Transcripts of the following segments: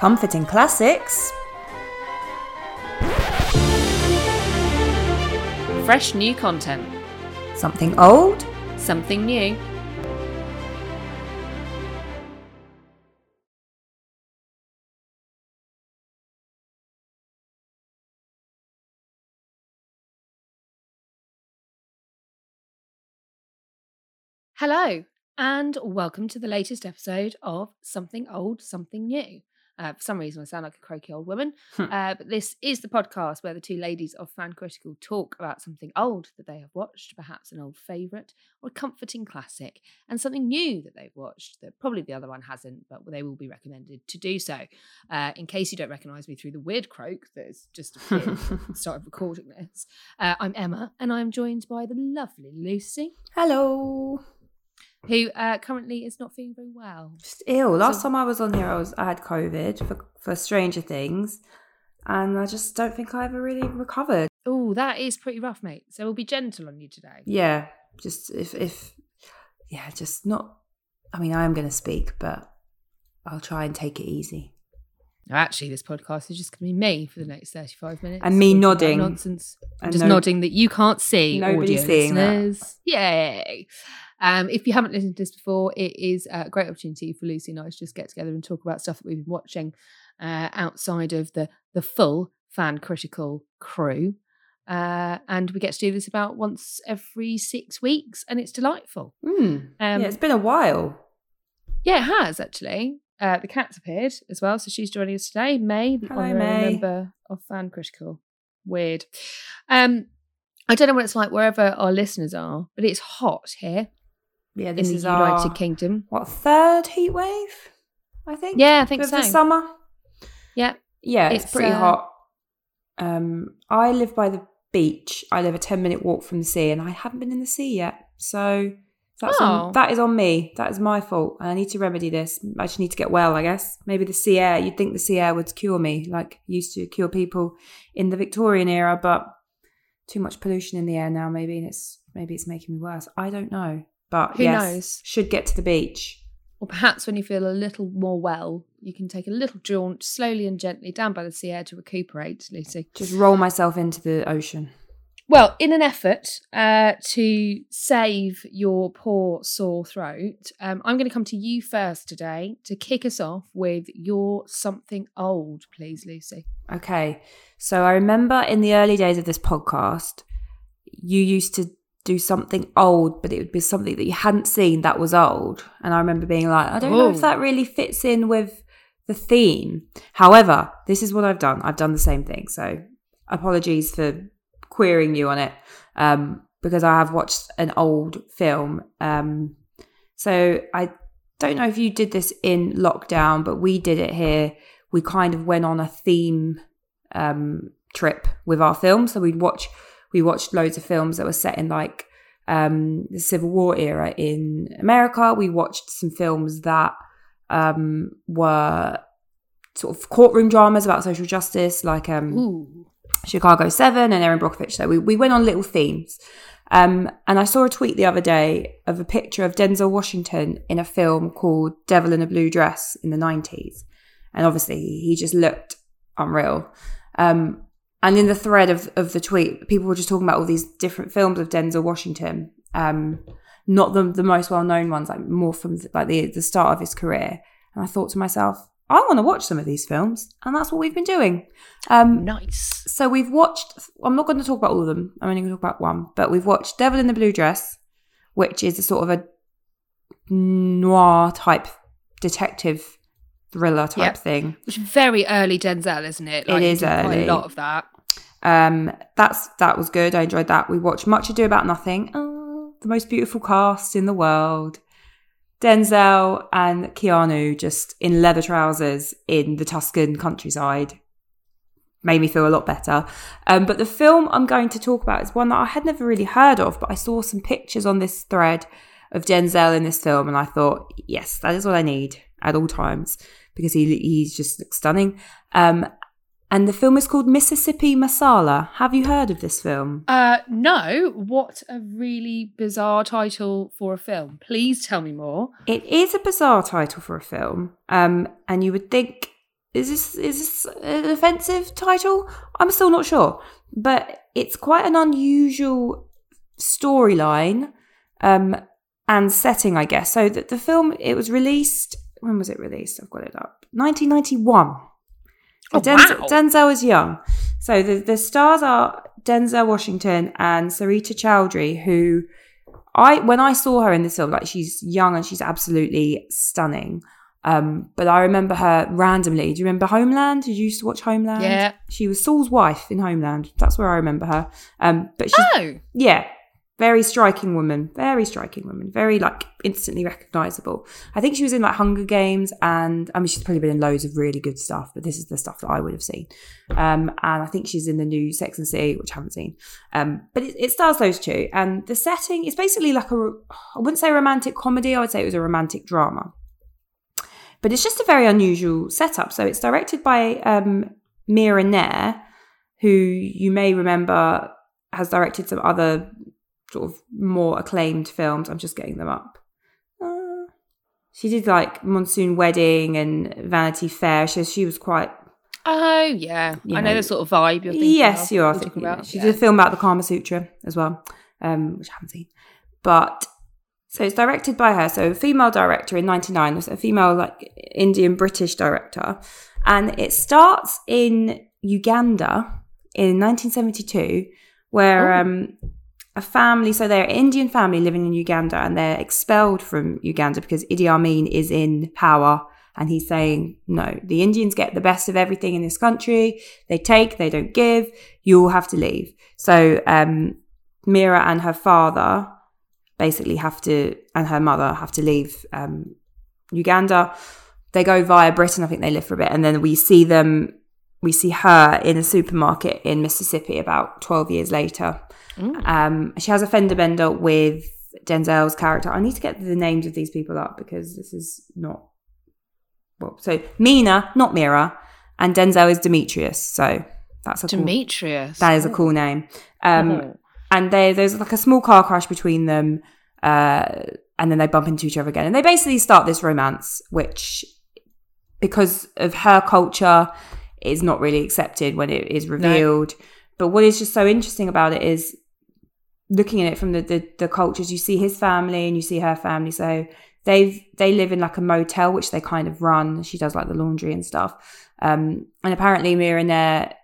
Comforting classics. Fresh new content. Something old. Something new. Hello, and welcome to the latest episode of Something Old, Something New. Uh, for some reason, I sound like a croaky old woman, uh, but this is the podcast where the two ladies of Fan Critical talk about something old that they have watched, perhaps an old favourite or a comforting classic, and something new that they've watched that probably the other one hasn't, but they will be recommended to do so. Uh, in case you don't recognise me through the weird croak that has just appeared at the start of recording this, uh, I'm Emma, and I'm joined by the lovely Lucy, Hello. Who uh, currently is not feeling very well. Just ill. Last So- time I was on here, I was I had COVID for for Stranger Things, and I just don't think I ever really recovered. Oh, that is pretty rough, mate. So we'll be gentle on you today. Yeah, just if if yeah, just not. I mean, I am going to speak, but I'll try and take it easy. Actually, this podcast is just going to be me for the next 35 minutes. And me nodding. Nonsense. And just no- nodding that you can't see. Nobody's audio seeing that. Yay. Um, if you haven't listened to this before, it is a great opportunity for Lucy and I to just get together and talk about stuff that we've been watching uh, outside of the the full fan critical crew. Uh, and we get to do this about once every six weeks, and it's delightful. Hmm. Um, yeah, it's been a while. Yeah, it has actually. Uh, the cat's appeared as well, so she's joining us today. May, the Hello, honorary May. member of Fan Critical. Weird. Um, I don't know what it's like wherever our listeners are, but it's hot here Yeah, in this the is United our Kingdom. what third heat wave? I think. Yeah, I think so. the summer. Yeah, Yeah, it's, It's, pretty uh, hot. Um, I live by the beach. I live a ten minute walk from the sea, and I haven't been in the sea yet. So that's Oh. on, that is on me. That is my fault, and I need to remedy this. I just need to get well. I guess maybe the sea air. You'd think the sea air would cure me, like used to cure people in the Victorian era, but too much pollution in the air now. Maybe and it's maybe it's making me worse. I don't know, but Who yes, knows? Should get to the beach. or perhaps when you feel a little more well, you can take a little jaunt slowly and gently down by the sea air to recuperate, Lucy. Just roll myself into the ocean. Well, in an effort uh, to save your poor sore throat, um, I'm going to come to you first today to kick us off with your something old, please, Lucy. Okay. So I remember in the early days of this podcast, you used to do something old, but it would be something that you hadn't seen that was old. And I remember being like, I don't know if Oh. that really fits in with the theme. However, this is what I've done. I've done the same thing. So apologies for querying you on it. Um, because I have watched an old film. Um, so I don't know if you did this in lockdown, but we did it here. We kind of went on a theme um, trip with our films. So we'd watch, we watched loads of films that were set in like um, the Civil War era in America. We watched some films that um, were sort of courtroom dramas about social justice, like um. Chicago 7 and Erin Brockovich. So we, we went on little themes. Um, and I saw a tweet the other day of a picture of Denzel Washington in a film called Devil in a Blue Dress in the 90s. And obviously, he just looked unreal. Um, and in the thread of, of the tweet, people were just talking about all these different films of Denzel Washington. Um, not the, the most well known ones, like more from like the, the start of his career. And I thought to myself, I want to watch some of these films. And that's what we've been doing. Um, Nice. so we've watched. I'm not going to talk about all of them. I'm only going to talk about one. But we've watched Devil in the Blue Dress, which is a sort of a noir type detective thriller type Yep. thing. Which is very early Denzel, isn't it? It he is quite early. a lot of that. Um, that's that was good. I enjoyed that. We watched Much Ado About Nothing. Oh, the most beautiful cast in the world. Denzel and Keanu just in leather trousers in the Tuscan countryside made me feel a lot better. Um, but the film I'm going to talk about is one that I had never really heard of, but I saw some pictures on this thread of Denzel in this film, and I thought, yes, that is what I need at all times because he he's just stunning. Um, and the film is called Mississippi Masala. Have you heard of this film? Uh, no. What a really bizarre title for a film. Please tell me more. It is a bizarre title for a film, um, and you would think is this is this an offensive title? I'm still not sure, but it's quite an unusual storyline um, and setting, I guess. So that the film it was released. When was it released? I've got it up. 1991. Oh, Denzel, wow. Denzel was young. So the, the stars are Denzel Washington and Sarita Choudhury, who I when I saw her in this film, like she's young and she's absolutely stunning. Um, but I remember her randomly. Do you remember Homeland? Did you used to watch Homeland? Yeah. She was Saul's wife in Homeland. That's where I remember her. Um, but she's Oh, yeah, very striking woman. Very striking woman. Very like instantly recognizable. I think she was in like Hunger Games, and I mean she's probably been in loads of really good stuff. But this is the stuff that I would have seen. Um, and I think she's in the new Sex and City, which I haven't seen. Um, but it, it stars those two, and the setting is basically like a. I wouldn't say romantic comedy. I would say it was a romantic drama. But it's just a very unusual setup. So it's directed by um, Mira Nair, who you may remember has directed some other sort of more acclaimed films. I'm just getting them up. Uh, she did like Monsoon Wedding and Vanity Fair. She, she was quite. oh yeah. I know know- the sort of vibe you're thinking. Yes, you are thinking about. She Yeah. did a film about the Kama Sutra as well, um, which I haven't seen. But so it's directed by her. So a female director in '99, was a female like Indian British director, and it starts in Uganda in 1972, where Oh. um, a family, so they're an Indian family living in Uganda, and they're expelled from Uganda because Idi Amin is in power. And he's saying, no, the Indians get the best of everything in this country. They take, they don't give. You all have to leave. So um, Mira and her father basically have to, and her mother have to leave um, Uganda. They go via Britain. I think they live for a bit. And then we see them, we see her in a supermarket in Mississippi about 12 years later. Mm. Um, she has a fender bender with Denzel's character. I need to get the names of these people up because this is not well. So Mina, not Mira, and Denzel is Demetrius. So that's a cool, Demetrius. that is a cool name. Um, Oh. and they, there's like a small car crash between them, uh, and then they bump into each other again, and they basically start this romance, which because of her culture is not really accepted when it is revealed. But what is just so interesting about it is looking at it from the, the the cultures. You see his family and you see her family. So they've they live in like a motel which they kind of run. She does like the laundry and stuff. Um, and apparently Mira there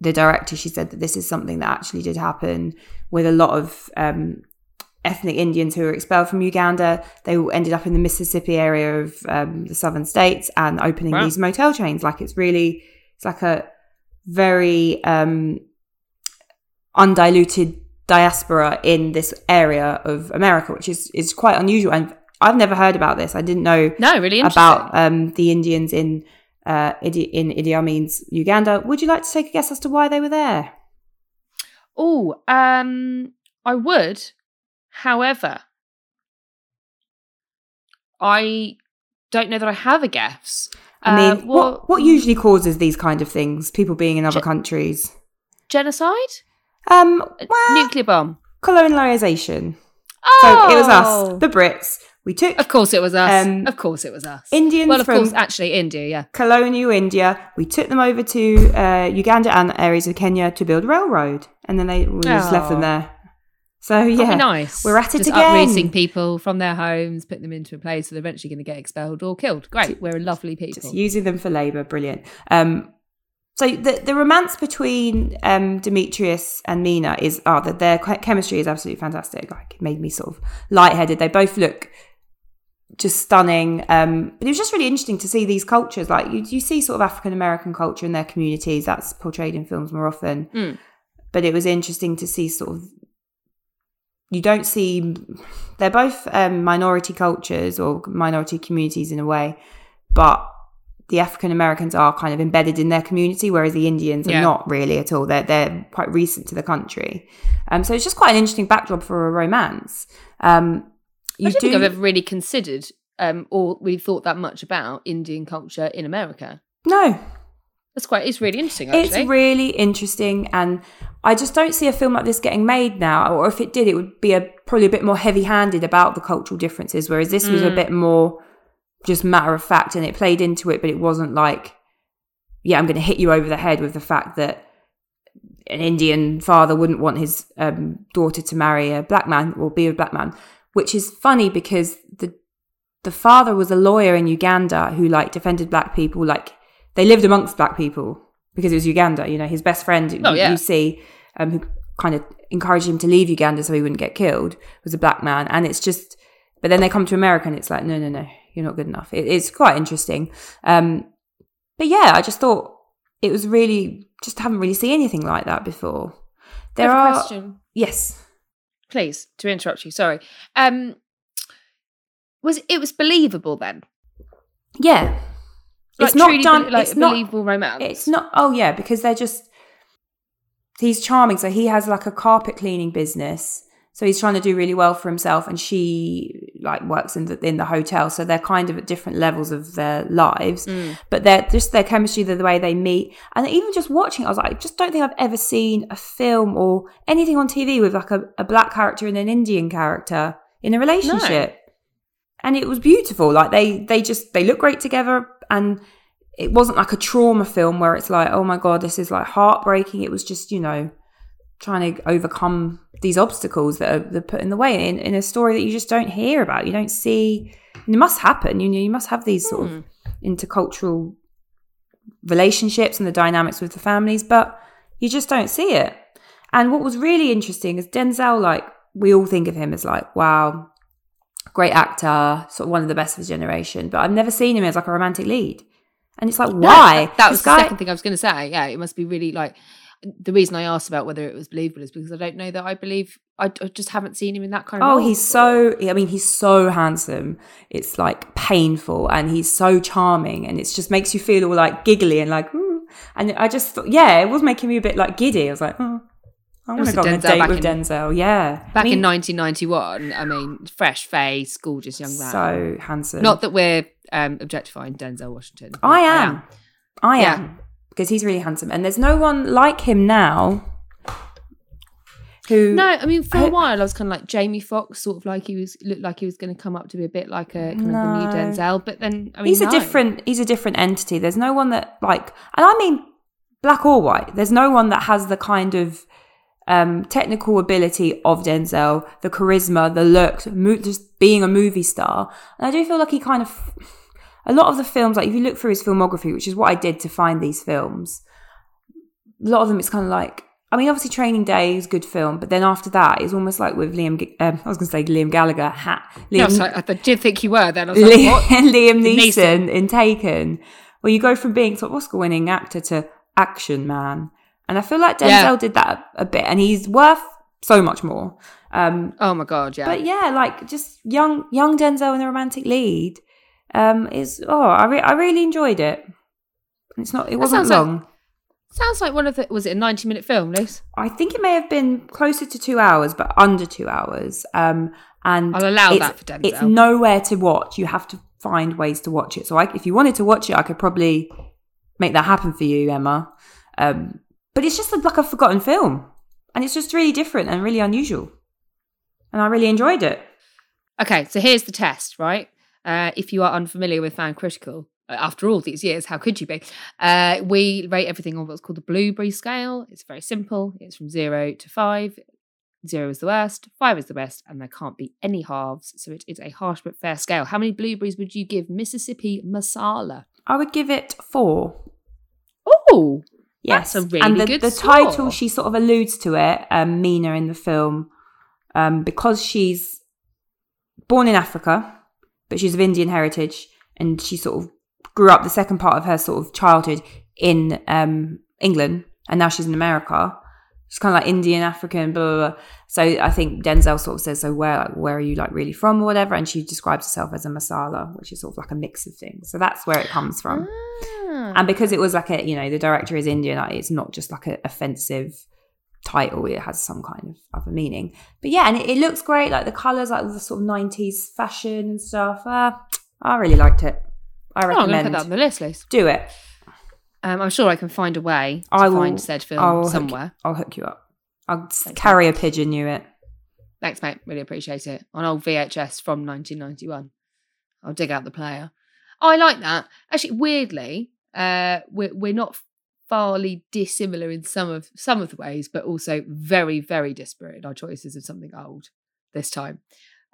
the director she said that this is something that actually did happen with a lot of um, ethnic Indians who were expelled from Uganda. They all ended up in the Mississippi area of um, the southern states and opening Wow. these motel chains. Like it's really, it's like a very um, undiluted diaspora in this area of America, which is is quite unusual. And I've never heard about this. I didn't know No, really about um, the Indians in uh, Idi, in Idi Amin's Uganda. Would you like to take a guess as to why they were there? Oh, um, I would. However, I don't know that I have a guess. I Uh, mean, well, what what usually causes these kind of things? People being in other Ge- countries. genocide? Um, well, Nuclear bomb. colonialization. Oh, So it was us, the Brits. We took Of course, it was us. Um, of course, it was us. Indians well, of course, actually, India. Yeah. colonial India. We took them over to uh, Uganda and areas of Kenya to build railroad, and then they we just left them Oh. there. So yeah, nice. we're at it Just again. uprooting people from their homes, putting them into a place where they're eventually going to get expelled or killed. Great. We're a lovely people. just using them for labour. Brilliant. Um, so the the romance between um, Demetrius and Mina is oh, that their chemistry is absolutely fantastic. Like it made me sort of lightheaded. They both look just stunning. Um, but it was just really interesting to see these cultures. Like you, you see sort of African American culture in their communities. That's portrayed in films more often. Mm. But it was interesting to see sort of. You don't see. They're both um, minority cultures or minority communities in a way, but the African Americans are kind of embedded in their community, whereas the Indians are Yeah. not really at all. They're they're quite recent to the country, um, so it's just quite an interesting backdrop for a romance. Um, you I don't do, think I've ever really considered um, or really thought that much about Indian culture in America. no, That's quite. It's really interesting. Actually. It's really interesting, and I just don't see a film like this getting made now. Or if it did, it would be a probably a bit more heavy-handed about the cultural differences. Whereas this was a Mm. bit more just matter of fact and it played into it, but it wasn't like, yeah, I'm going to hit you over the head with the fact that an Indian father wouldn't want his um, daughter to marry a black man or be a black man, which is funny because the the father was a lawyer in Uganda who like defended black people, like they lived amongst black people because it was Uganda. You know, his best friend, Oh, you- yeah. you see, um, who kind of encouraged him to leave Uganda so he wouldn't get killed, was a black man. And it's just, but then they come to America and it's like, no, no, no, you're not good enough. It, it's quite interesting. Um, but yeah, I just thought it was really, just haven't really seen anything like that before. There I have a are, question, yes, please, to interrupt you. Sorry. Um, was it was believable then? yeah. Like it's not done, be- like it's not, believable romance. It's not. Oh yeah, because they're just. He's charming, so he has like a carpet cleaning business. So he's trying to do really well for himself, and she like works in the in the hotel. So they're kind of at different levels of their lives, Mm. but they're just their chemistry, the, the way they meet, and even just watching, I was like, I just don't think I've ever seen a film or anything on TV with like a, a black character and an Indian character in a relationship. And it was beautiful. Like they they just they look great together, and it wasn't like a trauma film where it's like, oh my god, this is like heartbreaking. It was just you know trying to overcome these obstacles that are, that are put in the way in, in a story that you just don't hear about. You don't see. It must happen. You know, you must have these sort Hmm. of intercultural relationships and the dynamics with the families, but you just don't see it. And what was really interesting is Denzel. Like we all think of him as like, wow, great actor, sort of one of the best of his generation. But I've never seen him as like a romantic lead. And it's like, why? that, that was This the guy- second thing I was going to say. Yeah, it must be really like the reason I asked about whether it was believable is because I don't know that I believe. I, I just haven't seen him in that kind of. Oh, role he's so, I mean, he's so handsome. It's like painful and he's so charming and it just makes you feel all like giggly and like, "Ooh." and I just thought, yeah, it was making me a bit like giddy. I was like, oh, I want to go on a Denzel date back with in- Denzel. Yeah. back I mean, in 1991. I mean, fresh face, gorgeous young man. So handsome. Not that we're um, objectifying Denzel Washington. I am. I Yeah. am. Because he's really handsome. And there's no one like him now who. No, I mean for I- a while I was kind of like Jamie Foxx sort of like he was looked like he was going to come up to be a bit like a kind of the new Denzel, but then I mean he's a different he's a different entity there's no one that like and i mean black or white there's no one that has the kind of um technical ability of denzel the charisma the look mo- just being a movie star and i do feel like he kind of a lot of the films like if you look through his filmography which is what i did to find these films a lot of them it's kind of like I mean, obviously, Training Day is a good film, but then after that, it's almost like with Liam. Um, I was going to say Liam Gallagher. Ha, Yeah, I, Liam, was like, I did think you were then. I was like, Liam, what? Liam Neeson, Neeson. in Taken, where you go from being sort of Oscar winning actor to action man. And I feel like Denzel Yeah. did that a, a bit, and he's worth so much more. Um, Oh my god, yeah. But yeah, like just young young Denzel in the romantic lead um, is oh, I re- I really enjoyed it. It's not it wasn't sounds like- long. Sounds like one of the was it a ninety minute film, Luce? I think it may have been closer to two hours, but under two hours. Um, and I'll allow it's- that for Denzel. It's nowhere to watch. You have to find ways to watch it. So, I, if you wanted to watch it, I could probably make that happen for you, Emma. Um, but it's just like a forgotten film, and it's just really different and really unusual, and I really enjoyed it. Okay, so here's the test, right? Uh, if you are unfamiliar with Fan Critical, uh, after all these years, how could you be? Uh, we rate everything on what's called the Blueberry scale. It's very simple. It's from zero to five. Zero is the worst, five is the best, and there can't be any halves. So it is a harsh but fair scale. How many blueberries would you give Mississippi Masala? I would give it four. Oh, Yes, really and the, good the title she sort of alludes to it, um, Mina in the film, um, because she's born in Africa, but she's of Indian heritage, and she sort of grew up the second part of her sort of childhood in um, England, and now she's in America. She's kind of like Indian African, blah, blah blah. So I think Denzel sort of says, "So where, like, where are you like really from, or whatever?" And she describes herself as a masala, which is sort of like a mix of things. So that's where it comes from Ah. and because it was like a you know the director is indian like, it's not just like an offensive title it has some kind of other meaning but yeah and it, it looks great like the colors like the sort of 90s fashion and stuff uh, i really liked it i Oh, I'm going to recommend put that on the list, Liz. do it Um, I'm sure I can find a way to I will- find said film I will hook- somewhere. i'll hook you up i'll s- Thank you. carry a pigeon you it Thanks, mate. Really appreciate it. On old VHS from 1991. I'll dig out the player. I like that. Actually, weirdly, uh, we're we're not farly dissimilar in some of some of the ways, but also very very disparate in our choices of something old this time.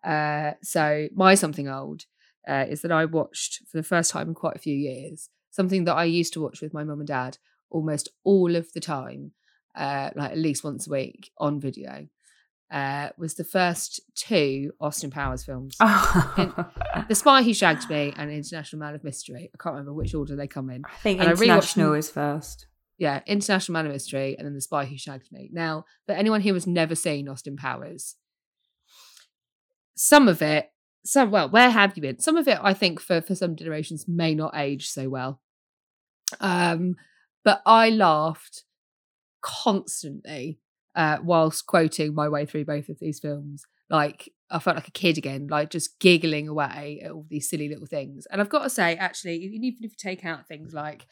Uh, so my something old uh, is that I watched for the first time in quite a few years something that I used to watch with my mum and dad almost all of the time, uh, like at least once a week on video. Uh, was the first two Austin Powers films. the Spy Who Shagged Me and International Man of Mystery. I can't remember which order they come in. I think And I international rewatched- is first. Yeah, International Man of Mystery and then The Spy Who Shagged Me. Now, for anyone who has never seen Austin Powers, some of it, some well, where have you been? Some of it, I think, for for some generations, may not age so well. Um, but I laughed constantly uh, whilst quoting my way through both of these films. Like I felt like a kid again, like just giggling away at all these silly little things. And I've got to say, actually, even if you take out things like,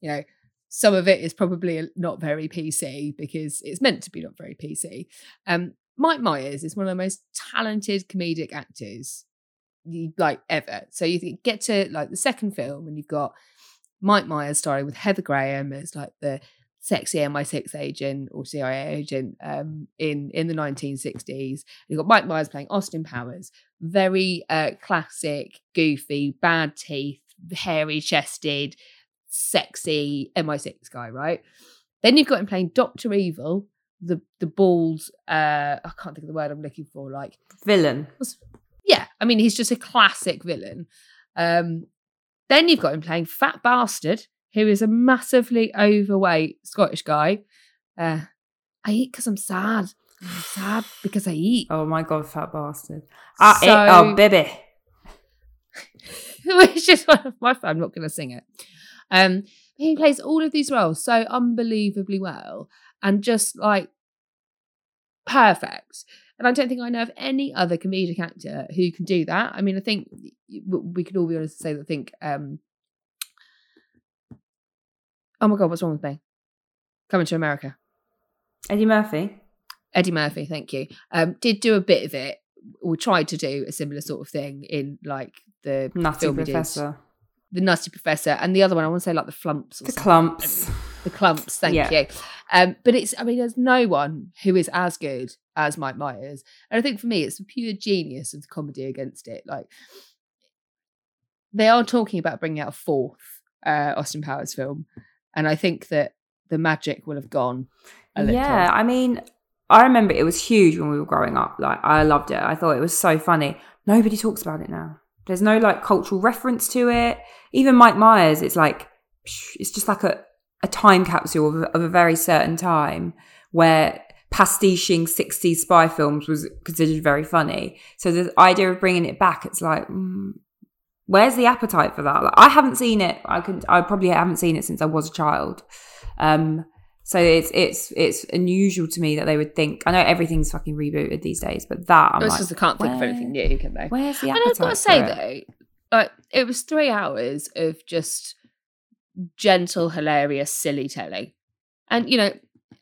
you know, some of it is probably not very PC because it's meant to be not very PC. Um, Mike Myers is one of the most talented comedic actors you like ever. So you get to like the second film and you've got Mike Myers starring with Heather Graham as like the sexy MI6 agent or CIA agent um, in in the 1960s. You've got Mike Myers playing Austin Powers, very uh, classic, goofy, bad teeth, hairy chested, sexy MI6 guy, right? Then you've got him playing Doctor Evil, the the bald. Uh, I can't think of the word I'm looking for. Like Villain. yeah, I mean, he's just a classic villain. Um, then you've got him playing Fat Bastard, who is a massively overweight Scottish guy. Uh, I eat because I'm sad. I'm sad because I eat. Oh my god, fat bastard. Eh, So- oh, baby. Which is one of my I'm not going to sing it. Um, he plays all of these roles so unbelievably well and just like perfect. And I don't think I know of any other comedic actor who can do that. I mean, I think we could all be honest and say that I think, um, oh my God, what's wrong with me? Coming to America. Eddie Murphy. Eddie Murphy, thank you. Um, did do a bit of it, or tried to do a similar sort of thing in like the Nutty film he did. Professor. the Nutty Professor, and the other one I want to say like the Flumps, or The something. Klumps. The Klumps. Thank Yeah. you. Um, but it's I mean, there's no one who is as good as Mike Myers, and I think for me, it's the pure genius of the comedy against it. Like they are talking about bringing out a fourth uh, Austin Powers film, and I think that the magic will have gone. A little. Yeah, I mean, I remember it was huge when we were growing up. Like, I loved it. I thought it was so funny. Nobody talks about it now. There's no like cultural reference to it. Even Mike Myers, it's like it's just like a, a time capsule of, of a very certain time where pastiching 60s spy films was considered very funny. So the idea of bringing it back, it's like, mm, where's the appetite for that? Like, I haven't seen it. I can, I probably haven't seen it since I was a child. Um, so it's it's it's unusual to me that they would think. I know everything's fucking rebooted these days, but that I'm it's like, just I can't think of anything new, can they? Where's the And? I've got to say though, like it was three hours of just gentle, hilarious, silly telly, and you know,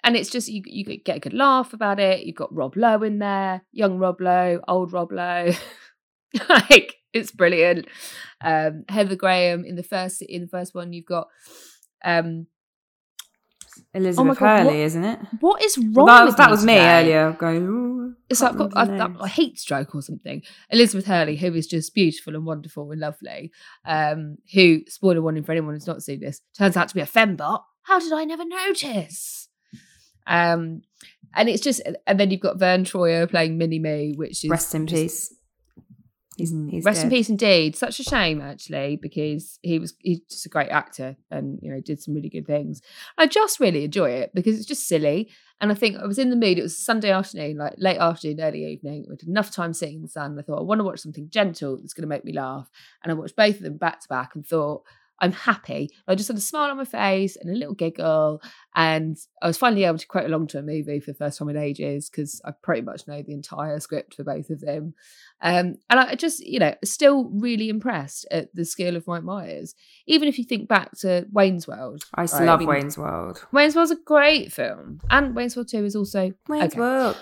and it's just you you get a good laugh about it. You've got Rob Lowe in there, young Rob Lowe, old Rob Lowe, like it's brilliant. Um, Heather Graham in the first in the first one, you've got um, Elizabeth God, Hurley, isn't it? what is wrong? Well, that with that me was me today? earlier going. "Ooh, It's like I've got a, heat stroke or something. Elizabeth Hurley, who is just beautiful and wonderful and lovely, um, who spoiler warning for anyone who's not seen this, turns out to be a fembot. How did I never notice? Um, and it's just, and then you've got Verne Troyer playing Mini Me, which is Rest in peace. He's, mm-hmm. he's Rest in peace, indeed. Such a shame, actually, because he was he's just a great actor and you know did some really good things. I just really enjoy it because it's just silly, and I think I was in the mood. It was Sunday afternoon, like late afternoon, early evening. With enough time sitting in the sun, I thought I want to watch something gentle that's going to make me laugh, and I watched both of them back to back and thought. I'm happy. I just had a smile on my face and a little giggle, and I was finally able to quote along to a movie for the first time in ages because I pretty much know the entire script for both of them. Um, and I just, you know, still really impressed at the skill of Mike Myers. Even if you think back to Wayne's World. I right? love mean, Wayne's World. Wayne's World's a great film. And Wayne's World 2 is also Wayne's okay. World.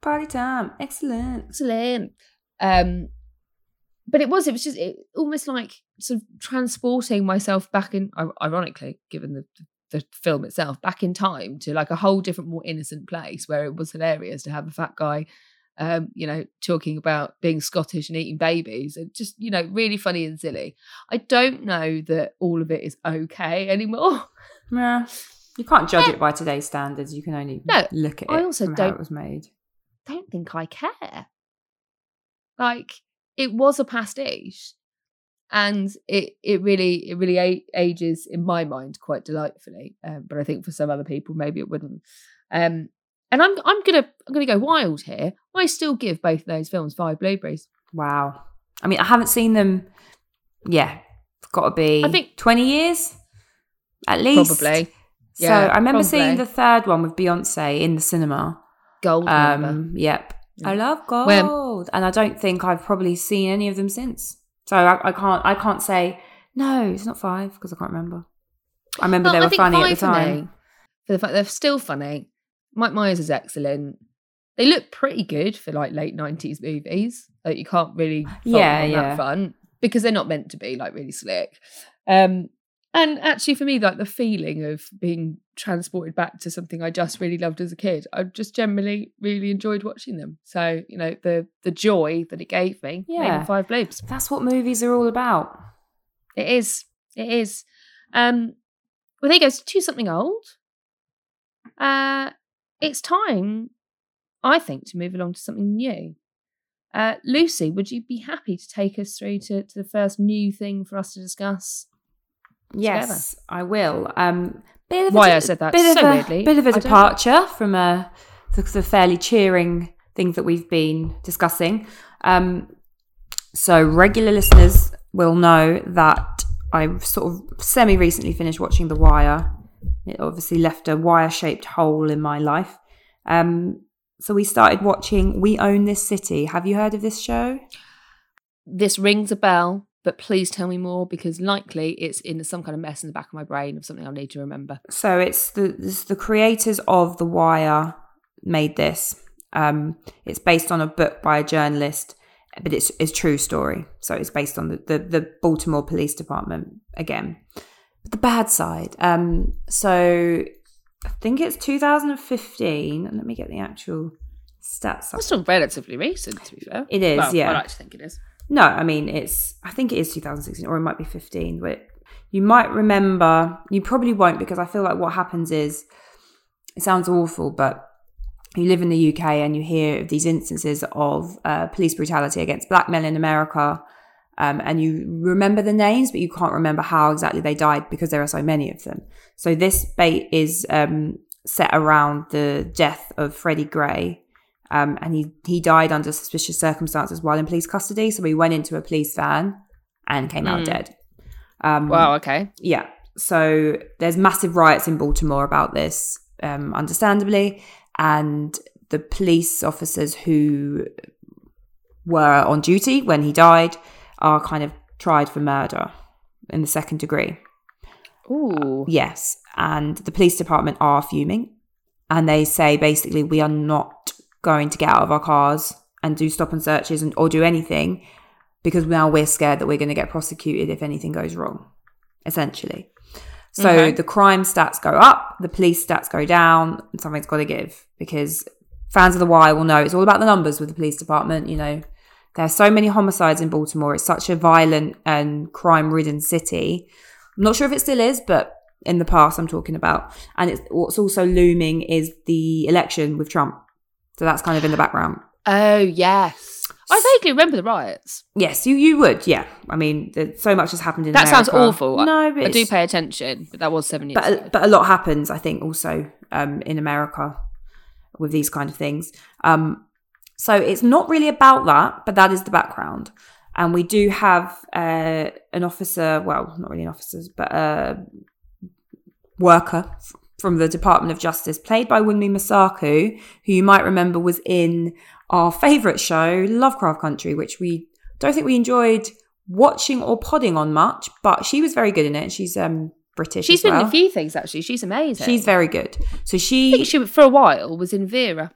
Party time. Excellent. excellent. Um, but it was it was just it, almost like sort of transporting myself back in ironically given the the film itself back in time to like a whole different more innocent place where it was hilarious to have a fat guy um you know talking about being scottish and eating babies and just you know really funny and silly i don't know that all of it is okay anymore Yeah. You can't judge it by today's standards. You can only No, look at it I also don't- it was made. don't think I care. Like it was a past age and it it really it really a- ages in my mind quite delightfully. Um, but I think for some other people maybe it wouldn't. Um, and I'm I'm gonna I'm gonna go wild here. I still give both of those films five blueberries. Wow. I mean, I haven't seen them. Yeah, it's got to be. I think- twenty years, at least. Probably So Yeah, I remember seeing the third one with Beyonce in the cinema. gold. Um, yep. I love gold, and I don't think I've probably seen any of them since. So I, I can't. I can't say no. It's not five because I can't remember. I remember No, they were funny at the time. me, For the fact they're still funny. Mike Myers is excellent. They look pretty good for like late nineties movies. Like you can't really fault Yeah, them on yeah. that front because they're not meant to be like really slick. Um, and actually, for me, like the feeling of being transported back to something I just really loved as a kid, I just generally really enjoyed watching them. So you know the the joy that it gave me. Yeah. five bloobs. That's what movies are all about. It is. It is. Um, well, there you go. So to something old. Uh, it's time, I think, to move along to something new. Uh, Lucy, would you be happy to take us through to, to the first new thing for us to discuss? Yes, I will. Um, bit of a Why de- I said that bit so of a, weirdly, Bit of a departure from uh, the, the fairly cheering things that we've been discussing. Um, so regular listeners will know that I sort of semi recently finished watching The Wire. It obviously left a wire shaped hole in my life. Um, so we started watching We Own This City. Have you heard of this show? This rings a bell, but please tell me more because likely it's in some kind of mess in the back of my brain of something I'll need to remember. So it's the it's the creators of The Wire made this. Um, it's based on a book by a journalist, but it's it's true story. So it's based on the the, the Baltimore Police Department again. But the bad side. Um, so I think it's 2015. and Let me get the actual stats. up. That's still relatively recent, to be fair. It is, Well, yeah. I like to think it is. No, I mean it's. I think it is 2016, or it might be 15. But you might remember. You probably won't because I feel like what happens is, it sounds awful, but you live in the UK and you hear of these instances of uh, police brutality against black men in America, um, and you remember the names, but you can't remember how exactly they died because there are so many of them. So this bait is um, set around the death of Freddie Gray. Um, and he, he died under suspicious circumstances while in police custody. So he went into a police van and came out Mm. dead. Um, Wow, okay. yeah. So there's massive riots in Baltimore about this, um, understandably. And the police officers who were on duty when he died are kind of tried for murder in the second degree. Ooh. Yes. And the police department are fuming. And they say basically, we are not going to get out of our cars and do stop and searches and, or do anything because now we're scared that we're going to get prosecuted if anything goes wrong, essentially. So Okay. the crime stats go up, the police stats go down, and something's got to give because fans of The Wire will know it's all about the numbers with the police department. You know, there are so many homicides in Baltimore. It's such a violent and crime ridden city. I'm not sure if it still is, but in the past, I'm talking about. And it's what's also looming is the election with Trump. So that's kind of in the background. Oh, yes. I vaguely remember the riots. Yes, you you would. Yeah, I mean, so much has happened in That sounds awful. No, but I do pay attention, but that was seven years but ago. but a lot happens i think also um, in america with these kind of things um, so it's not really about that but that is the background and we do have uh, an officer well not really an officer but a worker from the department of justice played by Wunmi Mosaku who you might remember was in our favorite show lovecraft country which we don't think we enjoyed watching or podding on much but she was very good in it she's um british She's been in a few things actually. She's amazing. She's very good. So I she think she for a while was in Vera.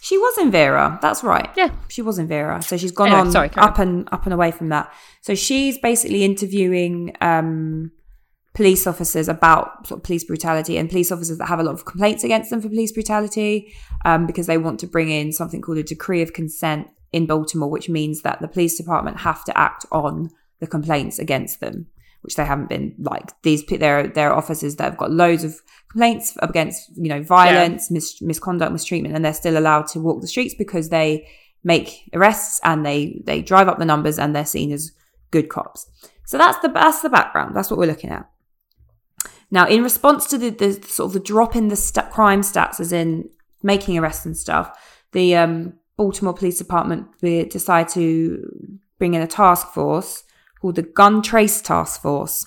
She was in Vera. That's right. Yeah. she was in Vera. So she's gone Anyway, on sorry, up and up and away from that. So she's basically interviewing um, police officers about sort of police brutality and police officers that have a lot of complaints against them for police brutality um, because they want to bring in something called a decree of consent in Baltimore, which means that the police department have to act on the complaints against them, which they haven't been like these. There, there are officers that have got loads of complaints against you know violence, mis- misconduct, mistreatment, and they're still allowed to walk the streets because they make arrests and they they drive up the numbers and they're seen as good cops. So that's the that's the background. That's what we're looking at. Now, in response to the, the sort of the drop in the st- crime stats, as in making arrests and stuff, the um, Baltimore Police Department decided to bring in a task force called the Gun Trace Task Force.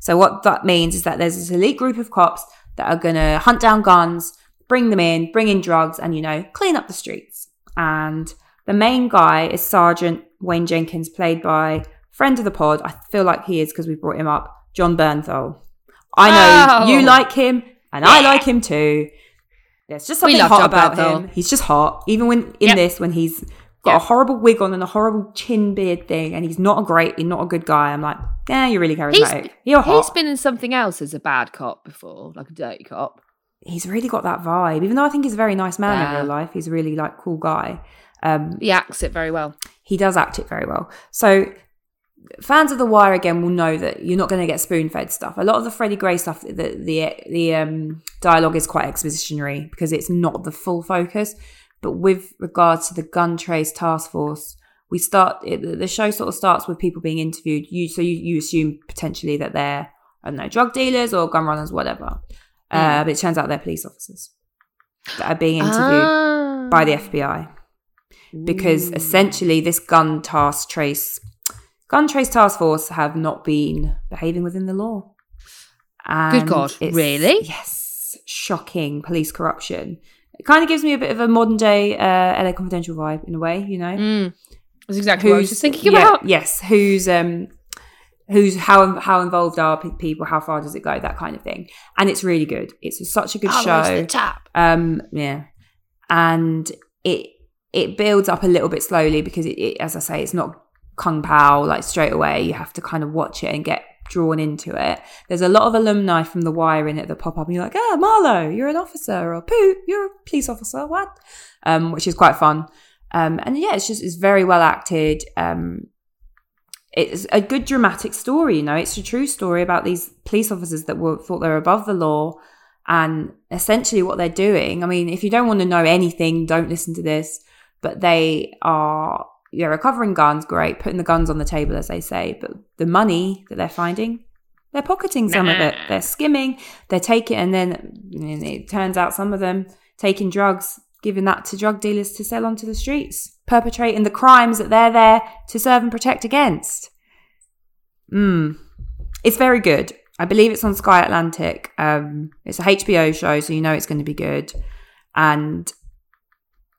So what that means is that there's this elite group of cops that are going to hunt down guns, bring them in, bring in drugs, and you know clean up the streets. And the main guy is Sergeant Wayne Jenkins, played by friend of the pod. I feel like he is because we brought him up, Jon Bernthal. I know Oh. you like him, and I like him too. There's just something hot about him. He's just hot. Even when in Yep. this, when he's got a horrible wig on and a horrible chin beard thing, and he's not a great, he's not a good guy. I'm like, yeah, you're really charismatic. you're hot. He's been in something else as a bad cop before, like a dirty cop. he's really got that vibe. Even though I think he's a very nice man in real life, he's a really like cool guy. Um, He acts it very well. he does act it very well. So fans of The Wire again will know that you're not going to get spoon fed stuff. A lot of the Freddie Gray stuff, the the the um, dialogue is quite expositionary because it's not the full focus. But with regards to the Gun Trace Task Force, we start it, the show sort of starts with people being interviewed. You so you, you assume potentially that they're I don't know drug dealers or gun runners, whatever. Uh, but it turns out they're police officers that are being interviewed by the FBI because essentially this gun task trace gun trace task force have not been behaving within the law and God, really? yes shocking police corruption it kind of gives me a bit of a modern day uh la confidential vibe in a way you know Mm. That's exactly what I was just thinking yeah, about. yes who's um who's how how involved are pe- people how far does it go that kind of thing and it's really good it's such a good Oh, show the tap. um, yeah, and it it builds up a little bit slowly because it, it as I say, it's not kung pao like straight away. You have to kind of watch it and get drawn into it. There's a lot of alumni from The Wire in it that pop up, and you're like, ah, Marlo, you're an officer, or Poot, you're a police officer, what? Um, which is quite fun. Um, and yeah, it's just it's very well acted. Um, it's a good dramatic story, you know. It's a true story about these police officers that were thought they were above the law and essentially what they're doing. I mean, if you don't want to know anything, don't listen to this. But they are yeah recovering guns, great, putting the guns on the table as they say. But the money that they're finding, they're pocketing some of it. They're skimming. They're taking, and then and it turns out some of them taking drugs, giving that to drug dealers to sell onto the streets, perpetrating the crimes that they're there to serve and protect against. Mm. It's very good. I believe it's on Sky Atlantic. Um, it's a HBO show, so you know it's going to be good. And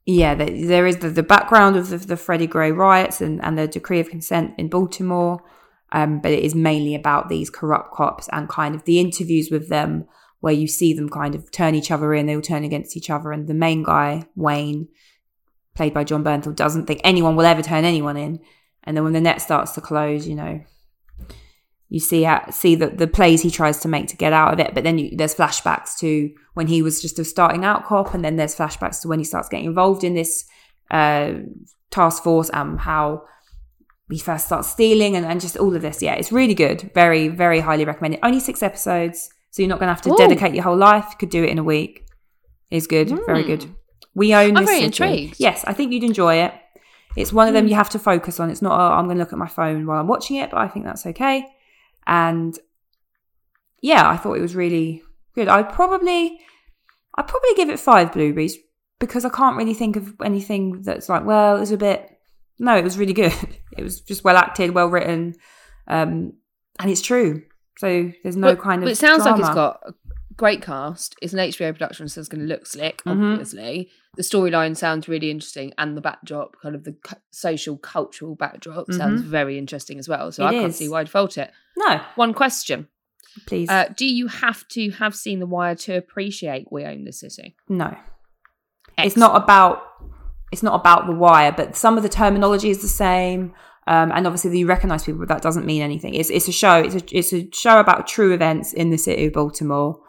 yeah, there, is the, the background of the, the Freddie Gray riots and, and the decree of consent in Baltimore. Um, but it is mainly about these corrupt cops and kind of the interviews with them where you see them kind of turn each other in, they all turn against each other. And the main guy, Wayne, played by Jon Bernthal, doesn't think anyone will ever turn anyone in. And then when the net starts to close, you know, you see how, see the, the plays he tries to make to get out of it. But then you, there's flashbacks to when he was just a starting out cop, and then there's flashbacks to when he starts getting involved in this uh, task force and how he first starts stealing and, and just all of this. Yeah, it's really good. Very, very highly recommended. Only six episodes, so you're not going to have to Ooh. dedicate your whole life. You could do it in a week. It's good. Very Mm. good. We own I'm this. very city. intrigued. Yes, I think you'd enjoy it. It's one of them Mm. you have to focus on. It's not, oh, I'm going to look at my phone while I'm watching it, but I think that's okay. And yeah, I thought it was really good. I'd probably, I'd probably give it five blueberries because I can't really think of anything that's like, well, it was a bit. No, it was really good. It was just well acted, well written, um, and it's true. So there's no kind of. but it sounds like it's got a great cast. It's an HBO production, so it's going to look slick. Mhm. Obviously, the storyline sounds really interesting, and the backdrop, kind of the cu- social cultural backdrop, sounds very interesting as well. So Mm-hmm. It I can't see why I'd fault it. no. One question: Please, uh, Do you have to have seen The Wire to appreciate We Own the City? no. It's not about it's not about the wire, but some of the terminology is the same. Um, and obviously, you recognise people, but that doesn't mean anything. It's it's a show. It's a it's a show about true events in the city of Baltimore,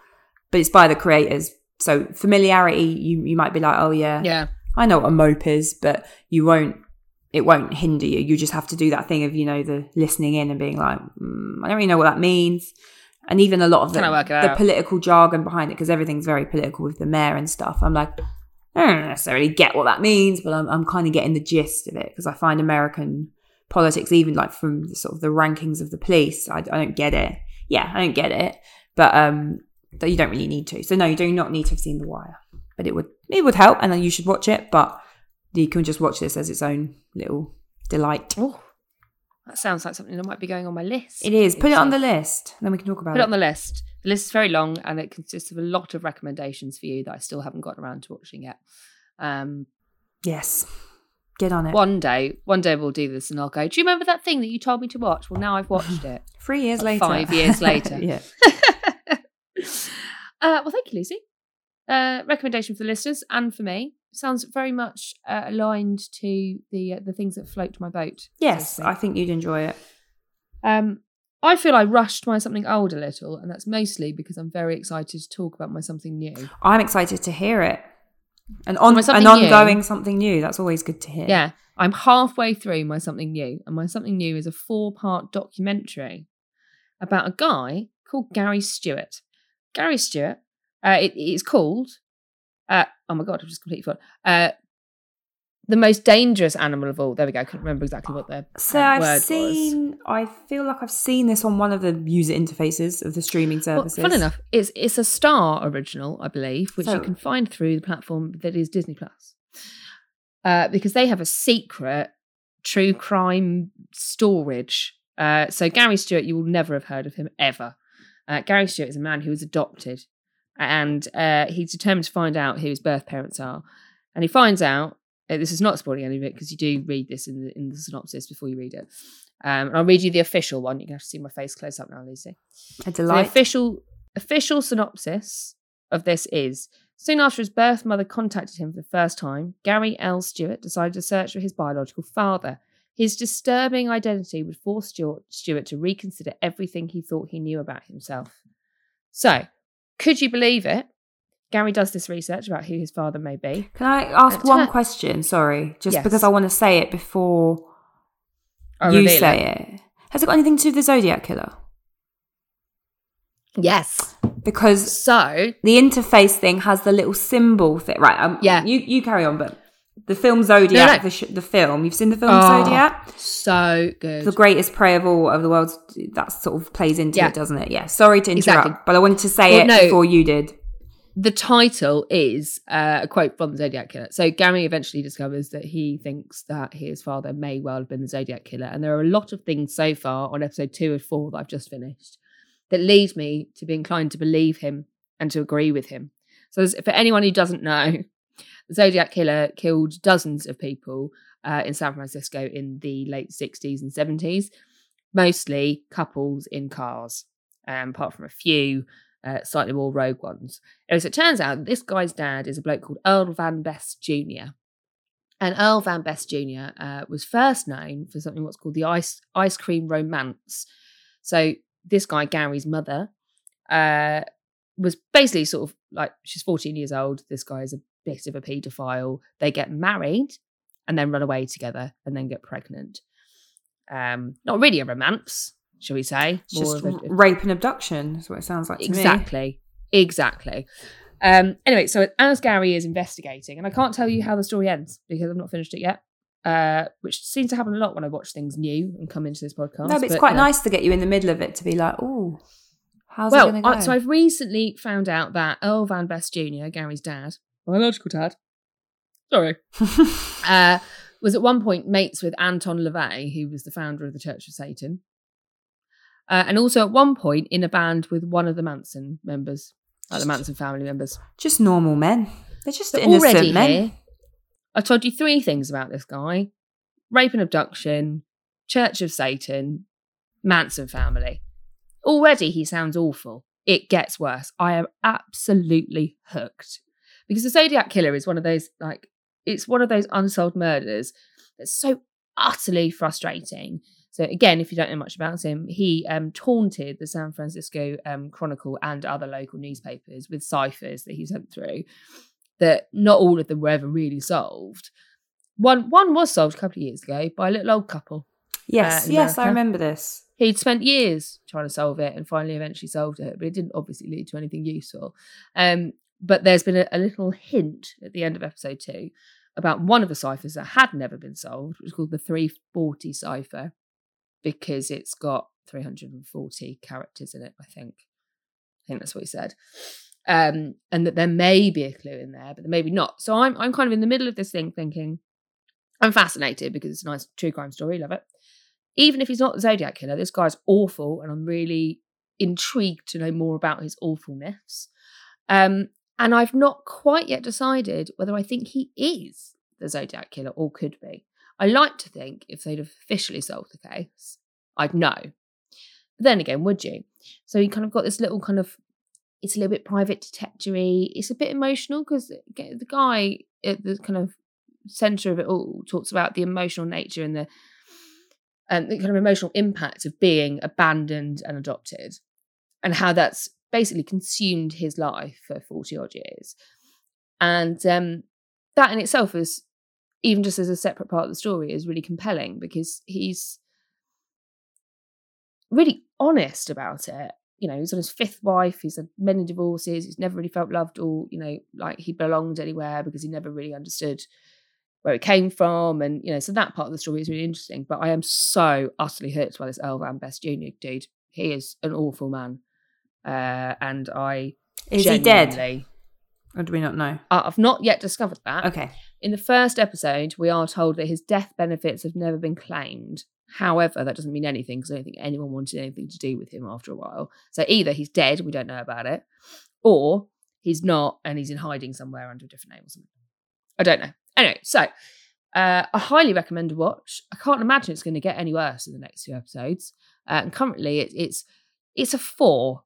but it's by the creators. So familiarity, you you might be like, oh yeah, Yeah. I know what a mope is, but you won't. It won't hinder you. You just have to do that thing of you know the listening in and being like, mm, I don't really know what that means. And even a lot of the, Can I work it the political jargon behind it, because everything's very political with the mayor and stuff. I'm like, I don't necessarily get what that means, but I'm, I'm kind of getting the gist of it because I find American politics, even like from the, sort of the rankings of the police, I, I don't get it. Yeah, I don't get it, but um, that you don't really need to. So no, you do not need to have seen The Wire, but it would it would help, and then you should watch it. But you can just watch this as its own little delight. Oh, that sounds like something that might be going on my list. It is. Put it on the list, then we can talk about it. Put it. it on the list. The list is very long and it consists of a lot of recommendations for you that I still haven't gotten around to watching yet. Um, yes, get on it. one day, one day we'll do this and I'll go, Do you remember that thing that you told me to watch? Well, now I've watched it. Three years later. five years later. yeah. uh, well, thank you, Lucy. Uh, recommendation for the listeners and for me sounds very much uh, aligned to the uh, the things that float my boat. Yes, speak. I think you'd enjoy it. Um, I feel I rushed my something old a little, and that's mostly because I'm very excited to talk about my something new. I'm excited to hear it. And on an ongoing new- something new. That's always good to hear. Yeah, I'm halfway through my something new, and my something new is a four part documentary about a guy called Gary Stewart. Gary Stewart, uh, it is called, uh, oh my God, I've just completely forgot. Uh, the most dangerous animal of all. There we go. I couldn't remember exactly what the So uh, I've word was. seen. I feel like I've seen this on one of the user interfaces of the streaming Well, services. fun enough, it's it's a Star original, I believe, which So- you can find through the platform that is Disney Plus, uh, because they have a secret true crime storage. Uh, so Gary Stewart, you will never have heard of him ever. Uh, Gary Stewart is a man who was adopted, and uh, he's determined to find out who his birth parents are, and he finds out. uh, This is not spoiling any of it because you do read this in the in the synopsis before you read it. Um, and I'll read you the official one. You can have to see my face close up now, Lucy. a delight. The official official synopsis of this is soon after his birth mother contacted him for the first time, Gary L. Stewart decided to search for his biological father. His disturbing identity would force Stuart Stewart to reconsider everything he thought he knew about himself. So, could you believe it? Gary does this research about who his father may be. Can I ask Uh, one turn- question? Sorry, just Yes. because I want to say it before I'll you say it. Has it got anything to do with the Zodiac Killer? Yes. Because So, the interface thing has the little symbol thing. Right. Um, Yeah. You you carry on, but the film Zodiac, No, no. The, sh- the film. You've seen the film Oh, Zodiac. so good. The greatest prey of all of the world. That sort of plays into Yeah. it, doesn't it? Yeah. Sorry to interrupt, Exactly. but I wanted to say Well, it no. before you did. the title is uh, a quote from the Zodiac Killer. So Gary eventually discovers that he thinks that his father may well have been the Zodiac Killer, and there are a lot of things so far on episode two and four that I've just finished that lead me to be inclined to believe him and to agree with him. So for anyone who doesn't know, the Zodiac Killer killed dozens of people uh, in San Francisco in the late 60s and 70s, mostly couples in cars, um, apart from a few uh, slightly more rogue ones. So it turns out this guy's dad is a bloke called Earl Van Best Jr. And Earl Van Best Jr. Uh, was first known for something what's called the ice ice cream romance. So this guy, Gary's mother, uh, was basically sort of like she's 14 years old. This guy is a bit of a paedophile. They get married and then run away together and then get pregnant. Um, not really a romance, shall we say? It's just of a- rape and abduction. Is what it sounds like to me. exactly exactly um anyway so as gary is investigating and i can't tell you how the story ends because i've not finished it yet uh which seems to happen a lot when i watch things new and come into this podcast No, but it's quite nice to get you in the middle of it to be like, oh, how's well it going to go? So i've recently found out that earl van best jr gary's dad biological dad sorry uh was at one point mates with anton lavey who was the founder of the church of satan uh, and also at one point in a band with one of the manson members like the manson family members just normal men. They're just So innocent already men. here, I told you three things about this guy: rape and abduction, Church of Satan, Manson family. Already, he sounds awful. It gets worse. I am absolutely hooked because the Zodiac Killer is one of those like it's one of those unsolved murders that's so utterly frustrating. So again, if you don't know much about him, he um, taunted the San Francisco um, Chronicle and other local newspapers with ciphers that he sent through. That not all of them were ever really solved. One one was solved a couple of years ago by a little old couple. Yes, Uh, yes, I remember this. He'd spent years trying to solve it and finally eventually solved it, but it didn't obviously lead to anything useful. Um, but there's been a, a little hint at the end of episode two about one of the ciphers that had never been solved, which is called the 340 cipher, because it's got 340 characters in it, I think. I think that's what he said. Um, and that there may be a clue in there, but maybe not. So I'm I'm kind of in the middle of this thing thinking, I'm fascinated because it's a nice true crime story, love it even if he's not the Zodiac killer, this guy's awful, and I'm really intrigued to know more about his awfulness. Um, and I've not quite yet decided whether I think he is the Zodiac killer or could be. I like to think if they'd have officially solved the case, I'd know. But then again, would you? So you kind of got this little kind of, it's a little bit private detectory. It's a bit emotional because the guy at the kind of center of it all talks about the emotional nature and the and the kind of emotional impact of being abandoned and adopted and how that's basically consumed his life for 40 odd years. And um, that in itself is even just as a separate part of the story is really compelling because he's really honest about it. You know he's on his fifth wife he's had many divorces he's never really felt loved or you know like he belonged anywhere because he never really understood where it came from. And you know so that part of the story is really interesting but i am so utterly hurt by this earl van best jr dude. He is an awful man uh, and i Is he dead? Or do we not know? I- i've not yet discovered that Okay. in the first episode we are told that his death benefits have never been claimed however that doesn't mean anything because i don't think anyone wanted anything to do with him after a while so either he's dead we don't know about it or he's not and he's in hiding somewhere under a different name or something i don't know anyway so uh, I highly recommend a watch. I can't imagine it's going to get any worse in the next few episodes. Uh, and currently, it, it's it's a four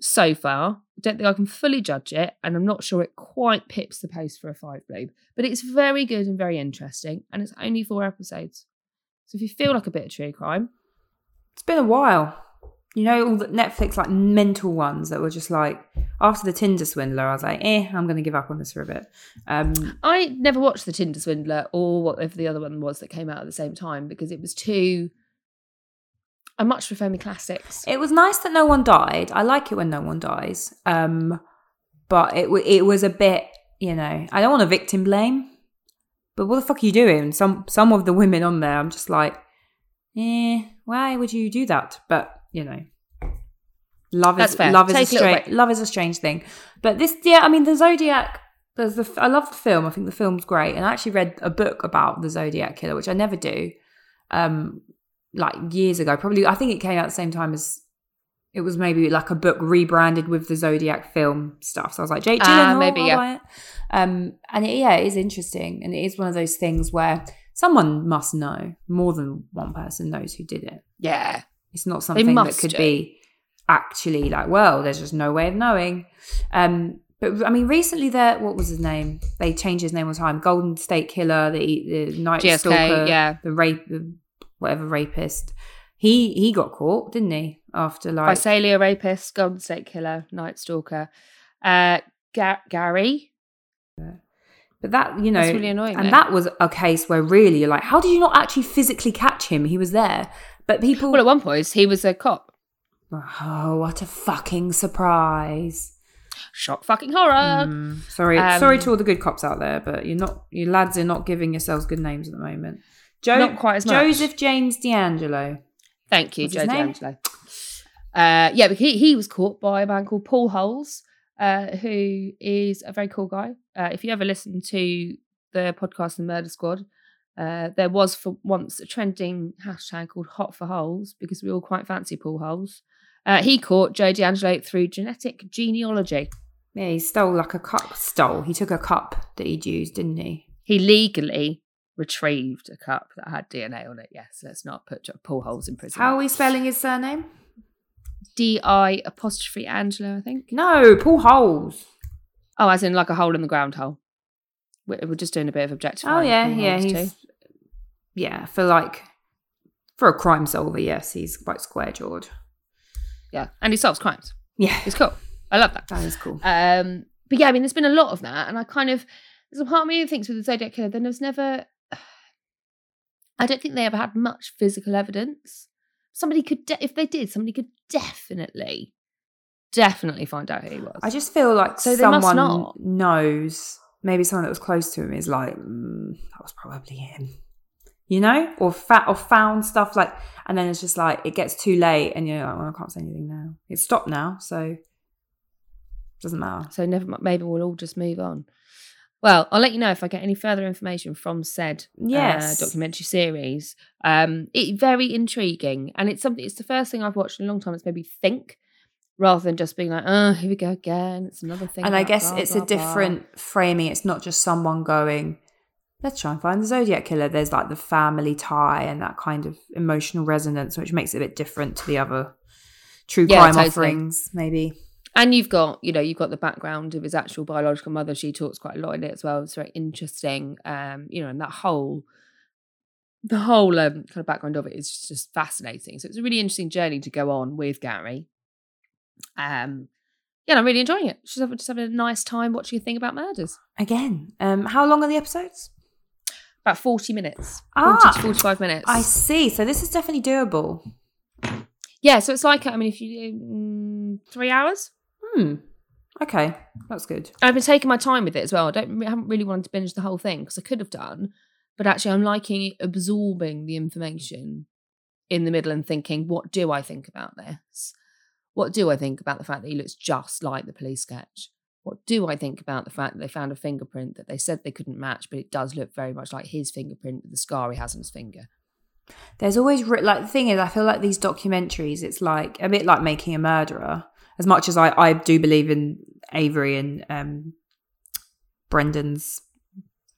so far. I don't think I can fully judge it, and I'm not sure it quite pips the post for a five blade. But it's very good and very interesting, and it's only four episodes. So if you feel like a bit of true crime, It's been a while. You know, all the Netflix like mental ones that were just like after the Tinder swindler, I was like, eh, I'm gonna give up on this for a bit. Um I never watched the Tinder Swindler or whatever the other one was that came out at the same time because it was too. I much prefer my classics. it was nice that no one died. I like it when no one dies. Um but it wa- it was a bit, you know, I don't want to victim blame. But what the fuck are you doing? Some some of the women on there, I'm just like, eh, why would you do that? But you know, love That's is fair. love is Take a strange love is a strange thing. But this, yeah, I mean, the Zodiac. There's the I love the film. I think the film's great, and I actually read a book about the Zodiac killer, which I never do. Um, like years ago, probably I think it came out the same time as it was maybe like a book rebranded with the Zodiac film stuff. So I was like, Jake Gyllenhaal, maybe, I'll yeah. it. Um, and it, yeah, it is interesting, and it is one of those things where someone must know. More than one person knows who did it. Yeah. It's not something that could do. be actually like, well, there's just no way of knowing. Um, but I mean, recently there, what was his name? They changed his name all the time. Golden State Killer, the the Night GSK, Stalker, yeah. the rape, the whatever rapist. He he got caught, didn't he? After like Visalia rapist, Golden State Killer, Night Stalker. Uh, Ga- Gary. But that, you know, That's really annoying, And though. that was a case where really, you're like, how did you not actually physically catch him? He was there. But people, Well, at one point, he was a cop. oh, what a fucking surprise! Shock fucking horror. Mm, sorry, um, sorry to all the good cops out there, but you're not, you lads are not giving yourselves good names at the moment. Jo- Not quite as much. Joseph James DeAngelo. Thank you, What's Joe? DeAngelo. Uh, yeah, but he, he was caught by a man called Paul Holes, uh, who is a very cool guy. Uh, if you ever listen to the podcast The Murder Squad, uh, there was for once a trending hashtag called Hot for Holes because we all quite fancy Paul Holes. Uh, he caught Joe DeAngelo through genetic genealogy. Yeah, he stole like a cup. Stole. He took a cup that he'd used, didn't he? He legally retrieved a cup that had DNA on it. Yes, let's not put Paul Holes in prison. How are we spelling his surname? D I apostrophe Angelo, I think. No, Paul Holes. Oh, as in like a hole in the ground hole. We're, we're just doing a bit of objectifying. Oh yeah, yeah. He's yeah for like for a crime solver. Yes, he's quite square jawed. yeah, and he solves crimes. Yeah, It's cool. I love that. that is cool. Um, but yeah, I mean, there's been a lot of that, and I kind of there's a part of me that thinks with the Zodiac killer, then there's never. I don't think they ever had much physical evidence. Somebody could, de- if they did, somebody could definitely, definitely find out who he was. I just feel like So someone knows. Maybe someone that was close to him is like, mm, that was probably him. You know, or fat or found stuff like, and then it's just like it gets too late, and you're like, well, I can't say anything now. It's stopped now, so doesn't matter. so never. Maybe we'll all just move on. Well, I'll let you know if I get any further information from said Yes. uh, documentary series. Um, it's very intriguing, and it's something. It's the first thing I've watched in a long time. It's made me think, rather than just being like, "Oh, here we go again." It's another thing. and I guess blah, it's blah, a blah." different framing. It's not just someone going, let's try and find the Zodiac killer. There's like the family tie and that kind of emotional resonance, which makes it a bit different to the other true Yeah, crime totally. offerings, maybe. And you've got, you know, you've got the background of his actual biological mother. She talks quite a lot in it as well. It's very interesting. Um, you know, and that whole the whole um, kind of background of it is just, fascinating. So it's a really interesting journey to go on with Gary. Um, yeah, and I'm really enjoying it. She's having, just having a nice time watching a thing about murders. Again, um, how long are the episodes? About 40 minutes. 40 Ah, to 45 minutes. I see. So this is definitely doable. yeah, so it's like, I mean, if you do mm, three hours, Hmm. Okay, that's good. I've been taking my time with it as well. I don't, I haven't really wanted to binge the whole thing because I could have done, but actually, I'm liking absorbing the information in the middle and thinking, what do I think about this? What do I think about the fact that he looks just like the police sketch? What do I think about the fact that they found a fingerprint that they said they couldn't match, but it does look very much like his fingerprint with the scar he has on his finger? There's always like the thing is, I feel like these documentaries. It's like a bit like making a murderer. As much as I, I do believe in Avery and um, Brendan's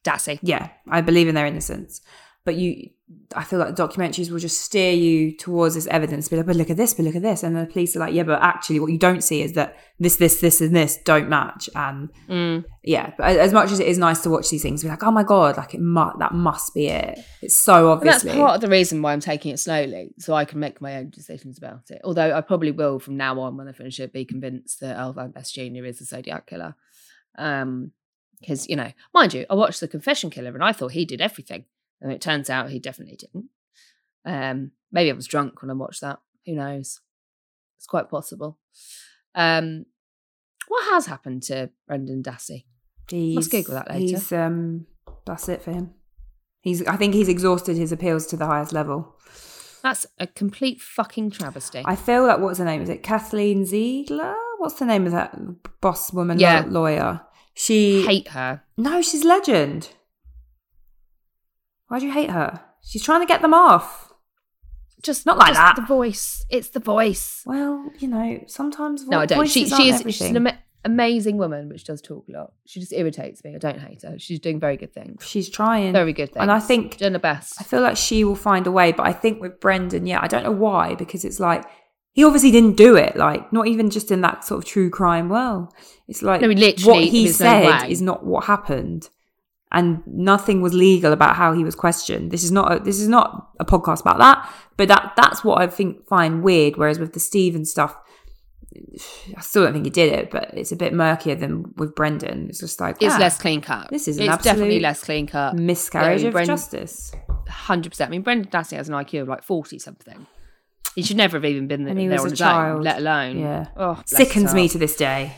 Dassey. yeah, I believe in their innocence. But you, I feel like documentaries will just steer you towards this evidence. Be like, but look at this, but look at this, and the police are like, yeah, but actually, what you don't see is that this, this, this, and this don't match. And Mm. yeah, but as much as it is nice to watch these things, be like, oh my god, like it mu- that must be it. It's so And that's obviously. part of the reason why I'm taking it slowly, so I can make my own decisions about it. Although I probably will from now on, when I finish it, be convinced that Earl Van Best Jr. is the Zodiac killer. Um, because you know, mind you, I watched The Confession Killer and I thought he did everything, and it turns out he definitely didn't. Um, maybe I was drunk when I watched that. Who knows? It's quite possible. Um, what has happened to Brendan Dassey? He's, Google that later. He's um, that's it for him. He's. I think he's exhausted his appeals to the highest level. That's a complete fucking travesty. I feel like what's her name? Is it Kathleen Ziegler? What's the name of that boss woman Yeah. lawyer? She hate her. no, she's legend. Why do you hate her? She's trying to get them off. Just Not like just that. The voice. It's the voice. Well, you know, sometimes No, I don't. She she is she's an ama- amazing woman, but she does talk a lot. She just irritates me. I don't hate her. She's doing very good things. She's trying. Very good things. And I think doing the best. I feel like she will find a way, but I think with Brendan, yeah, I don't know why, because it's like he obviously didn't do it, like not even just in that sort of true crime world. It's like No, literally- what he there's no said is not what happened, and nothing was legal about how he was questioned. This is not a, this is not a podcast about that, but that that's what I think find weird. Whereas with the Steven stuff, I still don't think he did it, but it's a bit murkier than with Brendan. It's just like It's ah, less clean cut. this is an it's definitely less clean cut. miscarriage Yeah, of Brendan- justice. Hundred percent. I mean, Brendan Dassey has an IQ of like forty something. He should never have even been And there he was on a child. own, let alone. Yeah. Oh, Sickens me to this day.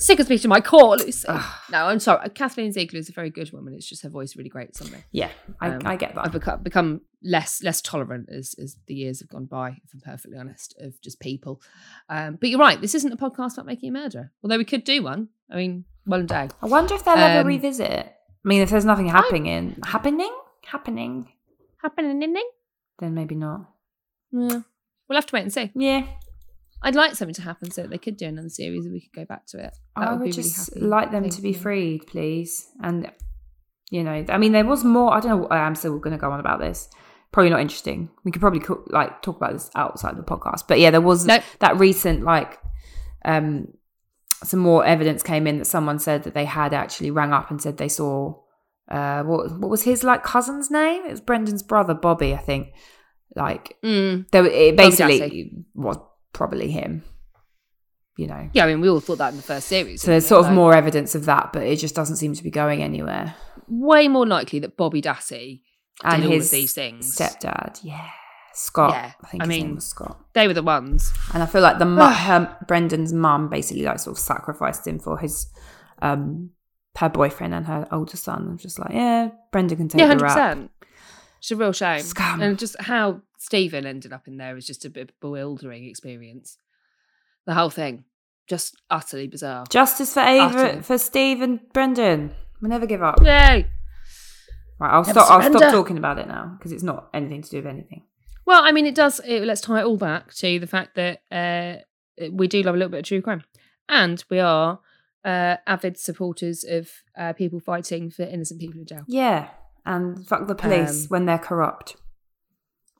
Sickens me to my core, Lucy. no, I'm sorry. Kathleen Ziegler is a very good woman. It's just her voice really great. Something. Yeah, I, Um, I get that. I've become become less less tolerant as as the years have gone by. If I'm perfectly honest, of just people. Um, but you're right. This isn't a podcast about making a murder. Although we could do one. I mean, well and day. I wonder if they'll ever Um, revisit. I mean, if there's nothing happening, happening, happening, Happening, then maybe not. Yeah. We'll have to wait and see. Yeah, I'd like something to happen so that they could do another series and we could go back to it. That I would would be just really like them to be freed, please. And you know, I mean, there was more. I don't know. I am still going to go on about this. Probably not interesting. We could probably co- like talk about this outside the podcast. But yeah, there was Nope. that recent like um some more evidence came in that someone said that they had actually rang up and said they saw uh, what what was his like cousin's name? It was Brendan's brother, Bobby, I think. Like Mm. there, it basically was probably him. You know. Yeah, I mean, we all thought that in the first series. So there's sort we? of Like, more evidence of that, but it just doesn't seem to be going anywhere. way more likely that Bobby Dassey And did all of his these things. stepdad, yeah, Scott. Yeah, I think I his mean- name was Scott. They were the ones. And I feel like the mu- her, Brendan's mum basically like sort of sacrificed him for his um her boyfriend and her older son. I'm just like, yeah, Brendan can take Yeah, the hundred rap. percent. It's a real shame. Scum. And just how Steven ended up in there is just a bit bewildering experience. The whole thing, just utterly bizarre. Justice for Ava, Utterly. for Steve and Brendan. We never give up. Yay! Right, I'll Never stop. I'll stop talking about it now because it's not anything to do with anything. Well, I mean, it does. It, let's tie it all back to the fact that uh, we do love a little bit of true crime, and we are uh, avid supporters of uh, people fighting for innocent people in jail. Yeah, and fuck the police Um, when they're corrupt,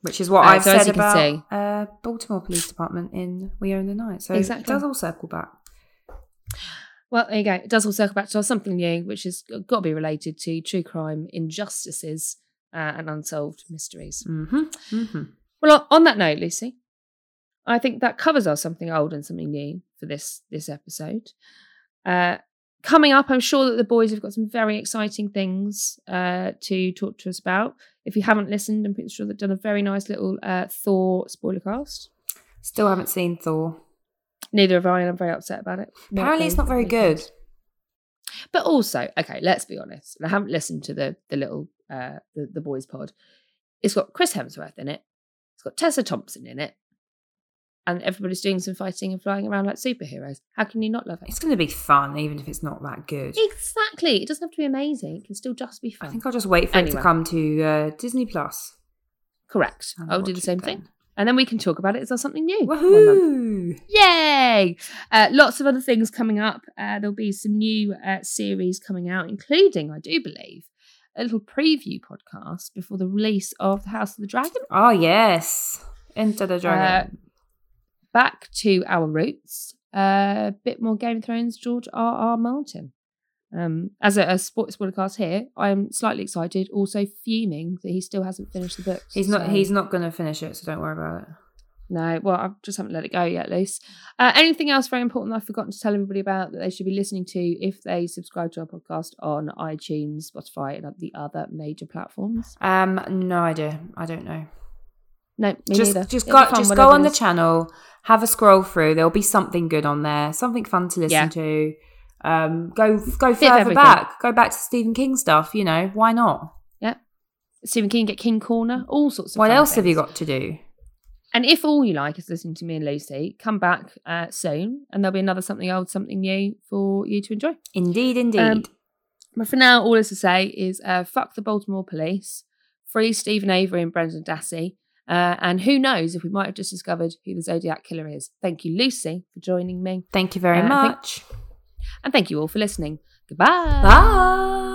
which is what Uh, I've so said about see- uh, Baltimore Police Department in We Own the Night. So Exactly. it does all circle back. Well, there you go. It does all circle back to something new, which has got to be related to true crime, injustices, uh, and unsolved mysteries. Mm-hmm. Mm-hmm. Well, on- on that note, Lucy, I think that covers our something old and something new for this this episode. Uh, coming up, I'm sure that the boys have got some very exciting things uh, to talk to us about. If you haven't listened, I'm pretty sure they've done a very nice little uh, Thor spoiler cast. Still haven't seen Thor. Neither have I, and I'm very upset about it. Apparently, it's not very good. But also, okay, let's be honest. And I haven't listened to the the little uh the, the boys pod. It's got Chris Hemsworth in it. It's got Tessa Thompson in it. And everybody's doing some fighting and flying around like superheroes. How can you not love it? It's going to be fun, even if it's not that good. Exactly. It doesn't have to be amazing. It can still just be fun. I think I'll just wait for it to come to uh, Disney Plus. Correct. and I'll do the same thing. And then we can talk about it as something new. Woohoo! Yay! Uh, lots of other things coming up. Uh, there'll be some new uh, series coming out, including, I do believe, a little preview podcast before the release of The House of the Dragon. Oh yes, Enter the Dragon. Back to our roots. A bit more Game of Thrones, George R. R. Martin. Um, as a, a sports podcast here, I am slightly excited, also fuming that he still hasn't finished the book. he's not. He's not going to finish it, so don't worry about it. No, well, I just haven't let it go yet, Luce. Uh, anything else very important that I've forgotten to tell everybody about that they should be listening to if they subscribe to our podcast on iTunes, Spotify, and the other major platforms? Um, no idea. I don't know. No, me just neither. just just go on the channel, have a scroll through. There'll be something good on there, something fun to listen Yeah. to. Um, go go further back. Go back to Stephen King stuff. You know why not? Yeah, Stephen King, get King Corner, all sorts of What else have you got to do? And if all you like is listening to me and Lucy, come back uh, soon and there'll be another something old, something new for you to enjoy. Indeed, indeed. Um, But for now, all is to say is uh, fuck the Baltimore police, free Steven Avery and Brendan Dassey, uh, and who knows if we might have just discovered who the Zodiac Killer is. Thank you, Lucy, for joining me. Thank you very uh, thank- much. And thank you all for listening. Goodbye. Bye.